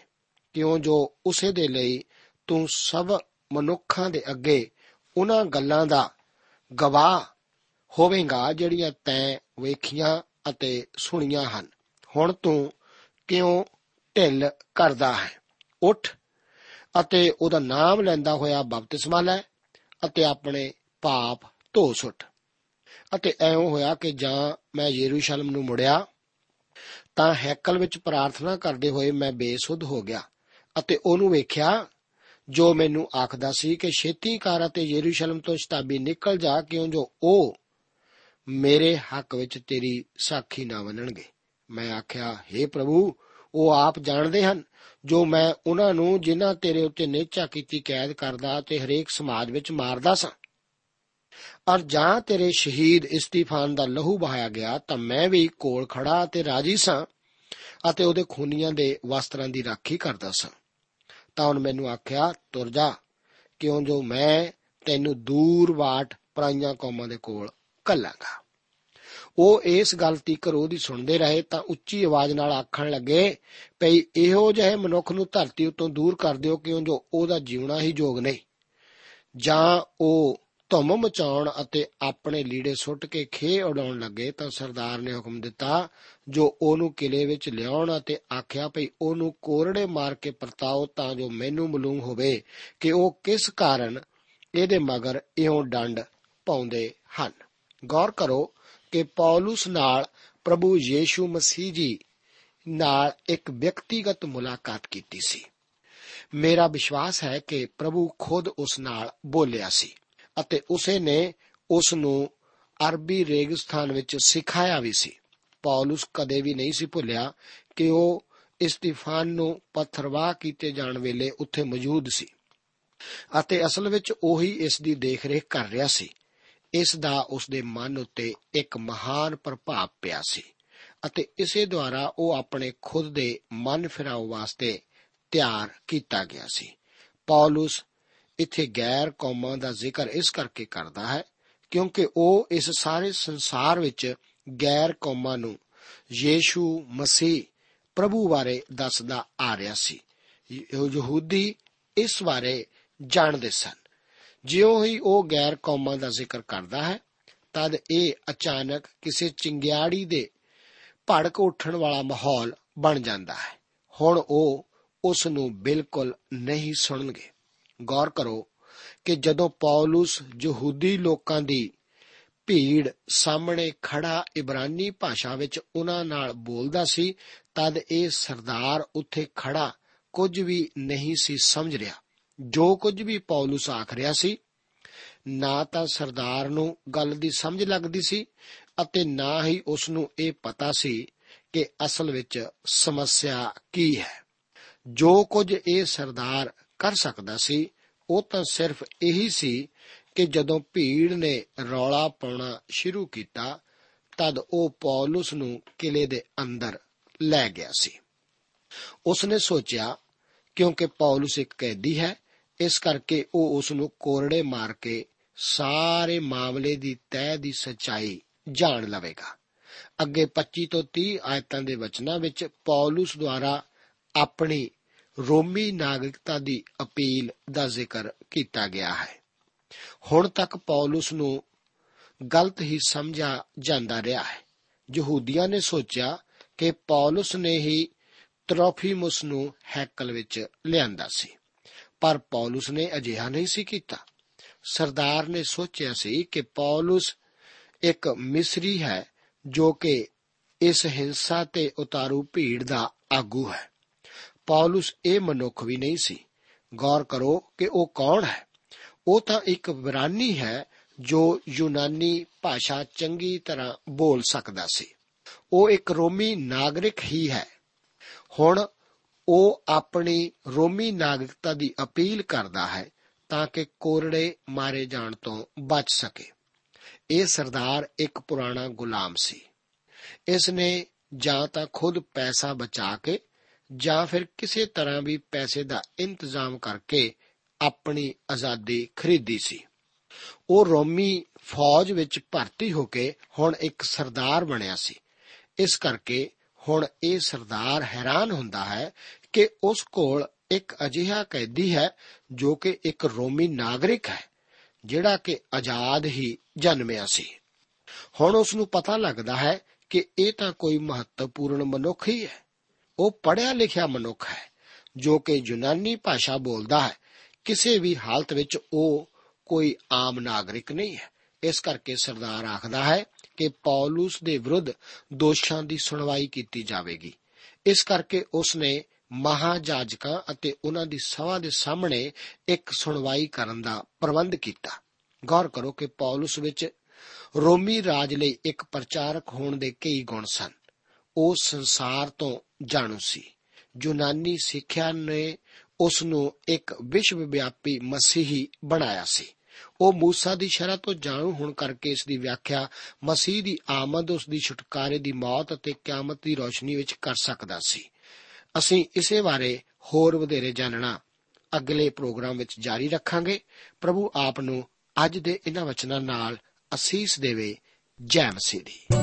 ਕਿਉਂ ਜੋ ਉਸੇ ਦੇ ਲਈ ਤੂੰ ਸਭ ਮਨੁੱਖਾਂ ਦੇ ਅੱਗੇ ਉਹਨਾਂ ਗੱਲਾਂ ਦਾ ਗਵਾਹ ਹੋਵੇਂਗਾ ਜਿਹੜੀਆਂ ਤੈਂ ਵੇਖੀਆਂ ਅਤੇ ਸੁਣੀਆਂ ਹਨ। ਹੁਣ ਤੂੰ ਕਿਉਂ ਢਿੱਲ ਕਰਦਾ ਹੈ? ਉੱਠ ਅਤੇ ਉਹਦਾ ਨਾਮ ਲੈਂਦਾ ਹੋਇਆ ਬਪਤਿਸਮਾ ਲੈ ਅਤੇ ਆਪਣੇ ਪਾਪ ਧੋ ਸੁੱਟ। ਅਤੇ ਐਉਂ ਹੋਇਆ ਕਿ ਜਾਂ ਮੈਂ ਯਰੂਸ਼ਲਮ ਨੂੰ ਮੁੜਿਆ ਤਾਂ ਹੈਕਲ ਵਿੱਚ ਪ੍ਰਾਰਥਨਾ ਕਰਦੇ ਹੋਏ ਮੈਂ ਬੇਸੁੱਧ ਹੋ ਗਿਆ ਅਤੇ ਉਹਨੂੰ ਵੇਖਿਆ, ਜੋ ਮੈਨੂੰ ਆਖਦਾ ਸੀ ਕਿ ਛੇਤੀ ਕਰ ਅਤੇ ਯਰੂਸ਼ਲਮ ਤੋਂ ਸ਼ਤਾਬੀ ਨਿਕਲ ਜਾ, ਕਿਉਂ ਜੋ ਉਹ ਮੇਰੇ ਹੱਕ ਵਿੱਚ ਤੇਰੀ ਸਾਖੀ ਨਾ ਮੰਨਣਗੇ। ਮੈਂ ਆਖਿਆ हे ਪ੍ਰਭੂ, ਉਹ ਆਪ ਜਾਣਦੇ ਹਨ, ਜੋ ਮੈਂ ਉਹਨਾਂ ਨੂੰ ਜਿਨ੍ਹਾਂ ਤੇਰੇ ਉੱਤੇ ਨੇਚਾ ਕੀਤੀ ਕੈਦ ਕਰਦਾ ਤੇ ਹਰੇਕ ਸਮਾਜ ਵਿੱਚ ਮਾਰਦਾ ਸਾਂ। ਔਰ ਜਾਂ ਤੇਰੇ ਸ਼ਹੀਦ ਇਸਤੀਫਾਨ ਦਾ ਲਹੂ ਬਹਾਇਆ ਗਿਆ, ਤਾਂ ਮੈਂ ਵੀ ਕੋਲ ਖੜਾ ਤੇ ਰਾਜੀ ਸਾਂ ਅਤੇ ਉਹਦੇ ਖੂਨੀਆਂ ਦੇ ਵਸਤਰਾਂ ਦੀ ਰਾਖੀ ਕਰਦਾ ਸਾਂ। ਤਾਂ ਉਹਨ ਮੈਨੂੰ ਆਖਿਆ, ਤੁਰ ਜਾ, ਕਿਉਂ ਜੋ ਮੈਂ ਤੈਨੂੰ ਦੂਰ ਬਾਟ ਪਰਾਈਆਂ ਕੌਮਾਂ ਦੇ ਕੋਲ ਕੱਲਾਂਗਾ ਉਹ ਇਸ ਗੱਲ ਤੀਕਰ ਉਹਦੀ ਸੁਣਦੇ ਰਹੇ ਤਾਂ ਉੱਚੀ ਆਵਾਜ਼ ਨਾਲ ਆਖਣ ਲੱਗੇ, ਭਈ ਇਹੋ ਜਿਹੇ ਮਨੁੱਖ ਨੂੰ ਧਰਤੀ ਉਤੋਂ ਦੂਰ ਕਰ ਦਿਓ ਕਿਉਂ ਜੋ ਉਹਦਾ ਜੀਵਣਾ ਹੀ ਯੋਗ ਨਹੀਂ? ਜਾਂ ਉਹ ਧੁੰਮ ਮਚਾਉਣ ਅਤੇ ਆਪਣੇ ਲੀੜੇ ਸੁੱਟ ਕੇ ਖੇ ਉਡਾਉਣ ਲੱਗੇ ਤਾਂ ਸਰਦਾਰ ਨੇ ਹੁਕਮ ਦਿੱਤਾ, ਜੋ ਉਹਨੂੰ ਕਿਲੇ ਵਿੱਚ ਲਿਆਉਣ ਅਤੇ ਆਖਿਆ ਭਈ ਉਹਨੂੰ ਕੋਰੜੇ ਮਾਰ ਕੇ ਪਰਤਾਓ ਤਾਂ ਜੋ ਮੈਨੂੰ ਮਾਲੂਮ ਹੋਵੇ ਕਿ ਉਹ ਕਿਸ ਕਾਰਨ ਇਹਦੇ ਮਗਰ ਇਉਂ ਡੰਡ ਪਾਉਂਦੇ ਹਨ। ਗੌਰ ਕਰੋ ਕਿ ਪੌਲਸ ਨਾਲ ਪ੍ਰਭੂ ਯੀਸ਼ੂ ਮਸੀਹ ਜੀ ਨਾਲ ਇੱਕ ਵਿਅਕਤੀਗਤ ਮੁਲਾਕਾਤ ਕੀਤੀ ਸੀ। ਮੇਰਾ ਵਿਸ਼ਵਾਸ ਹੈ ਕਿ ਪ੍ਰਭੂ ਖੁਦ ਉਸ ਨਾਲ ਬੋਲਿਆ ਸੀ। ਅਤੇ ਉਸੇ ਨੇ ਉਸ ਨੂੰ ਅਰਬੀ ਰੇਗਿਸਤਾਨ ਵਿੱਚ ਸਿਖਾਇਆ ਵੀ ਸੀ। ਪੌਲਸ ਕਦੇ ਵੀ ਨਹੀਂ ਸੀ ਭੁੱਲਿਆ ਕਿ ਉਹ ਇਸਤੀਫਾਨ ਨੂੰ ਪੱਥਰਵਾਹ ਕੀਤੇ ਜਾਣ ਵੇਲੇ ਉੱਥੇ ਮੌਜੂਦ ਸੀ ਅਤੇ ਅਸਲ ਵਿੱਚ ਉਹੀ ਇਸ ਦੀ ਦੇਖਰੇਖ ਕਰ ਰਿਹਾ ਸੀ। ਇਸ ਦਾ ਉਸ ਦੇ ਮਨ ਉੱਤੇ ਇੱਕ ਮਹਾਨ ਪ੍ਰਭਾਵ ਪਿਆ ਸੀ ਅਤੇ ਇਸੇ ਦੁਆਰਾ ਉਹ ਆਪਣੇ ਖੁਦ ਦੇ ਮਨ ਫਿਰਾਉ ਵਾਸਤੇ ਤਿਆਰ ਕੀਤਾ ਗਿਆ ਸੀ। ਪੌਲਸ ਇੱਥੇ ਗੈਰ ਕੌਮਾਂ ਦਾ ਜ਼ਿਕਰ ਇਸ ਕਰਕੇ ਕਰਦਾ ਹੈ ਕਿਉਂਕਿ ਉਹ ਇਸ ਸਾਰੇ ਸੰਸਾਰ ਵਿੱਚ ਗੈਰ ਕੌਮਾਂ ਨੂੰ ਯੀਸ਼ੂ ਮਸੀਹ ਪ੍ਰਭੂ ਬਾਰੇ ਦੱਸਦਾ ਆ ਰਿਹਾ ਸੀ। ਯਹੂਦੀ ਇਸ ਬਾਰੇ ਜਾਣਦੇ ਸਨ। ਜਿਉਂ ਹੀ ਉਹ ਗੈਰ ਕੌਮਾਂ ਦਾ ਜ਼ਿਕਰ ਕਰਦਾ ਹੈ, ਤਦ ਇਹ ਅਚਾਨਕ ਕਿਸੇ ਚਿੰਗਿਆੜੀ ਦੇ ਭੜਕ ਉੱਠਣ ਵਾਲਾ ਮਾਹੌਲ ਬਣ ਜਾਂਦਾ ਹੈ। ਹੁਣ ਉਹ ਉਸ ਨੂੰ ਬਿਲਕੁਲ ਨਹੀਂ ਸੁਣਨਗੇ। ਗੌਰ ਕਰੋ ਕਿ ਜਦੋਂ ਪੌਲਸ ਯਹੂਦੀ ਲੋਕਾਂ ਦੀ ਭੀੜ ਸਾਹਮਣੇ ਖੜਾ ਇਬਰਾਨੀ ਭਾਸ਼ਾ ਵਿੱਚ ਉਹਨਾਂ ਨਾਲ ਬੋਲਦਾ ਸੀ, ਤਦ ਇਹ ਸਰਦਾਰ ਉੱਥੇ ਖੜਾ ਕੁਝ ਵੀ ਨਹੀਂ ਸੀ ਸਮਝ ਰਿਹਾ। ਜੋ ਕੁਝ ਵੀ ਪੌਲਸ ਆਖ ਰਿਹਾ ਸੀ, ਨਾ ਤਾਂ ਸਰਦਾਰ ਨੂੰ ਗੱਲ ਦੀ ਸਮਝ ਲੱਗਦੀ ਸੀ ਅਤੇ ਨਾ ਹੀ ਉਸ ਨੂੰ ਇਹ ਪਤਾ ਸੀ ਕਿ ਅਸਲ ਵਿੱਚ ਸਮੱਸਿਆ ਕੀ ਹੈ। ਜੋ ਕੁਝ ਇਹ ਸਰਦਾਰ ਕਰ ਸਕਦਾ ਸੀ। ਉਹ ਤਾਂ ਸਿਰਫ ਇਹੀ ਸੀ ਕਿ ਜਦੋਂ ਭੀੜ ਨੇ ਰੌਲਾ ਪਾਉਣਾ ਸ਼ੁਰੂ ਕੀਤਾ, ਤਦ ਉਹ ਪੌਲਸ ਨੂੰ ਕਿਲੇ ਦੇ ਅੰਦਰ ਲੈ ਗਿਆ ਸੀ। ਉਸ ਨੇ ਸੋਚਿਆ, ਕਿਉਂਕਿ ਪੌਲਸ ਇੱਕ ਕੈਦੀ ਹੈ, ਇਸ ਕਰਕੇ ਉਹ ਉਸ ਨੂੰ ਕੋਰੜੇ ਮਾਰ ਕੇ ਸਾਰੇ ਮਾਮਲੇ ਦੀ ਤਹਿ ਦੀ ਸਚਾਈ ਜਾਣ ਲਵੇਗਾ। ਅੱਗੇ 25 ਤੋਂ 30 ਆਇਤਾਂ ਦੇ ਵਚਨਾਂ ਵਿੱਚ ਪੌਲਸ ਦੁਆਰਾ ਆਪਣੀ ਰੋਮੀ ਨਾਗਰਿਕਤਾ ਦੀ ਅਪੀਲ ਦਾ ਜ਼ਿਕਰ ਕੀਤਾ ਗਿਆ ਹੈ। ਹੁਣ ਤੱਕ ਪੌਲਸ ਨੂੰ ਗਲਤ ਹੀ ਸਮਝਿਆ ਜਾਂਦਾ ਰਿਹਾ ਹੈ। ਯਹੂਦੀਆਂ ਨੇ ਸੋਚਿਆ ਕਿ ਪੌਲਸ ਨੇ ਹੀ ਤਰੋਫੀਮੁਸ ਨੂੰ ਹੈਕਲ ਵਿੱਚ ਲਿਆਂਦਾ ਸੀ, ਪਰ ਪੌਲਸ ਨੇ ਅਜਿਹਾ ਨਹੀਂ ਸੀ ਕੀਤਾ। ਸਰਦਾਰ ਨੇ ਸੋਚਿਆ ਸੀ ਕਿ ਪੌਲਸ ਇੱਕ ਮਿਸਰੀ ਹੈ ਜੋ ਕਿ ਇਸ ਹਿੰਸਾ ਤੇ ਉਤਾਰੂ ਭੀੜ ਦਾ ਆਗੂ ਹੈ। ਪੌਲਸ ਇਹ ਮਨੁੱਖ ਵੀ ਨਹੀਂ ਸੀ। ਗੌਰ ਕਰੋ ਕਿ ਉਹ ਕੌਣ ਹੈ। ਉਹ ਤਾਂ ਇੱਕ ਵਿਰਾਨੀ ਹੈ ਜੋ ਯੂਨਾਨੀ ਭਾਸ਼ਾ ਚੰਗੀ ਤਰ੍ਹਾਂ ਬੋਲ ਸਕਦਾ ਸੀ। ਉਹ ਇੱਕ ਰੋਮੀ ਨਾਗਰਿਕ ਹੀ ਹੈ। ਹੁਣ ਉਹ ਆਪਣੀ ਰੋਮੀ ਨਾਗਰਿਕਤਾ ਦੀ ਅਪੀਲ ਕਰਦਾ ਹੈ ਤਾਂ ਕਿ ਕੋਰੜੇ ਮਾਰੇ ਜਾਣ ਤੋਂ ਬਚ ਸਕੇ। ਇਹ ਸਰਦਾਰ ਇੱਕ ਪੁਰਾਣਾ ਗੁਲਾਮ ਸੀ। ਇਸ ਨੇ ਜਾਂ ਤਾਂ ਖੁਦ ਪੈਸਾ ਬਚਾ ਕੇ ਜਾਂ ਫਿਰ ਕਿਸੇ ਤਰ੍ਹਾਂ ਵੀ ਪੈਸੇ ਦਾ ਇੰਤਜ਼ਾਮ ਕਰਕੇ ਆਪਣੀ ਆਜ਼ਾਦੀ ਖਰੀਦੀ ਸੀ। ਉਹ ਰੋਮੀ ਫੌਜ ਵਿੱਚ ਭਰਤੀ ਹੋ ਕੇ ਹੁਣ ਇੱਕ ਸਰਦਾਰ ਬਣਿਆ ਸੀ। ਇਸ ਕਰਕੇ ਹੁਣ ਇਹ ਸਰਦਾਰ ਹੈਰਾਨ ਹੁੰਦਾ ਹੈ ਕਿ ਉਸ ਕੋਲ ਇੱਕ ਅਜਿਹਾ ਕੈਦੀ ਹੈ ਜੋ ਕਿ ਇੱਕ ਰੋਮੀ ਨਾਗਰਿਕ ਹੈ, ਜਿਹੜਾ ਕਿ ਆਜ਼ਾਦ ਹੀ ਜਨਮਿਆ ਸੀ। ਹੁਣ ਉਸ ਨੂੰ ਪਤਾ ਲੱਗਦਾ ਹੈ ਕਿ ਇਹ ਤਾਂ ਕੋਈ ਮਹੱਤਵਪੂਰਨ ਮਨੁੱਖ ਹੀ ਹੈ। ਉਹ ਪੜ੍ਹਿਆ ਲਿਖਿਆ ਮਨੁੱਖ ਹੈ, ਜੋ ਕਿ ਯੂਨਾਨੀ ਭਾਸ਼ਾ ਬੋਲਦਾ ਹੈ। ਕਿਸੇ ਵੀ ਹਾਲਤ ਵਿੱਚ ਉਹ ਕੋਈ ਆਮ ਨਾਗਰਿਕ ਨਹੀਂ ਹੈ। ਇਸ ਕਰਕੇ ਸਰਦਾਰ ਆਖਦਾ ਹੈ ਕਿ ਪੌਲਸ ਦੇ ਵਿਰੁੱਧ ਦੋਸ਼ਾਂ ਦੀ ਸੁਣਵਾਈ ਕੀਤੀ ਜਾਵੇਗੀ। ਇਸ ਕਰਕੇ ਉਸ ਨੇ ਮਹਾਜਾਜਕਾਂ ਅਤੇ ਉਹਨਾਂ ਦੀ ਸਭਾ ਦੇ ਸਾਹਮਣੇ ਇੱਕ ਸੁਣਵਾਈ ਕਰਨ ਦਾ ਪ੍ਰਬੰਧ ਕੀਤਾ। ਗੌਰ ਕਰੋ ਕਿ ਪੌਲਸ ਵਿੱਚ ਰੋਮੀ ਰਾਜ ਲਈ ਇੱਕ ਪ੍ਰਚਾਰਕ ਹੋਣ ਦੇ ਕਈ ਗੁਣ ਸਨ। ਉਹ ਸੰਸਾਰ ਤੋਂ ਜਾਣੂ ਸੀ ਯੂਨਾਨੀ ਸਿੱਖਿਆ ਨੇ ਉਸ ਨੂੰ ਇੱਕ ਵਿਸ਼ਵ ਵਿਆਪੀ ਮਸੀਹੀ ਬਣਾਇਆ ਸੀ ਉਹ موسی ਦੀ ਸ਼ਰ੍ਹਾਂ ਤੋਂ ਜਾਣੂ ਹੋਣ ਕਰਕੇ ਇਸ ਦੀ ਵਿਆਖਿਆ ਮਸੀਹ ਦੀ ਆਮਦ ਉਸ ਦੀ ਛੁਟਕਾਰੇ ਦੀ ਮੌਤ ਅਤੇ ਕਿਆਮਤ ਦੀ ਰੋਸ਼ਨੀ ਵਿੱਚ ਕਰ ਸਕਦਾ ਸੀ ਅਸੀਂ ਇਸੇ ਬਾਰੇ ਹੋਰ ਵਧੇਰੇ ਜਾਣਨਾ ਅਗਲੇ ਪ੍ਰੋਗਰਾਮ ਵਿੱਚ ਜਾਰੀ ਰੱਖਾਂਗੇ ਪ੍ਰਭੂ ਆਪ ਨੂੰ ਅੱਜ ਦੇ ਇਹਨਾਂ ਵਚਨਾਂ ਨਾਲ ਅਸੀਸ ਦੇਵੇ ਜੈ ਮਸੀਹ ਦੀ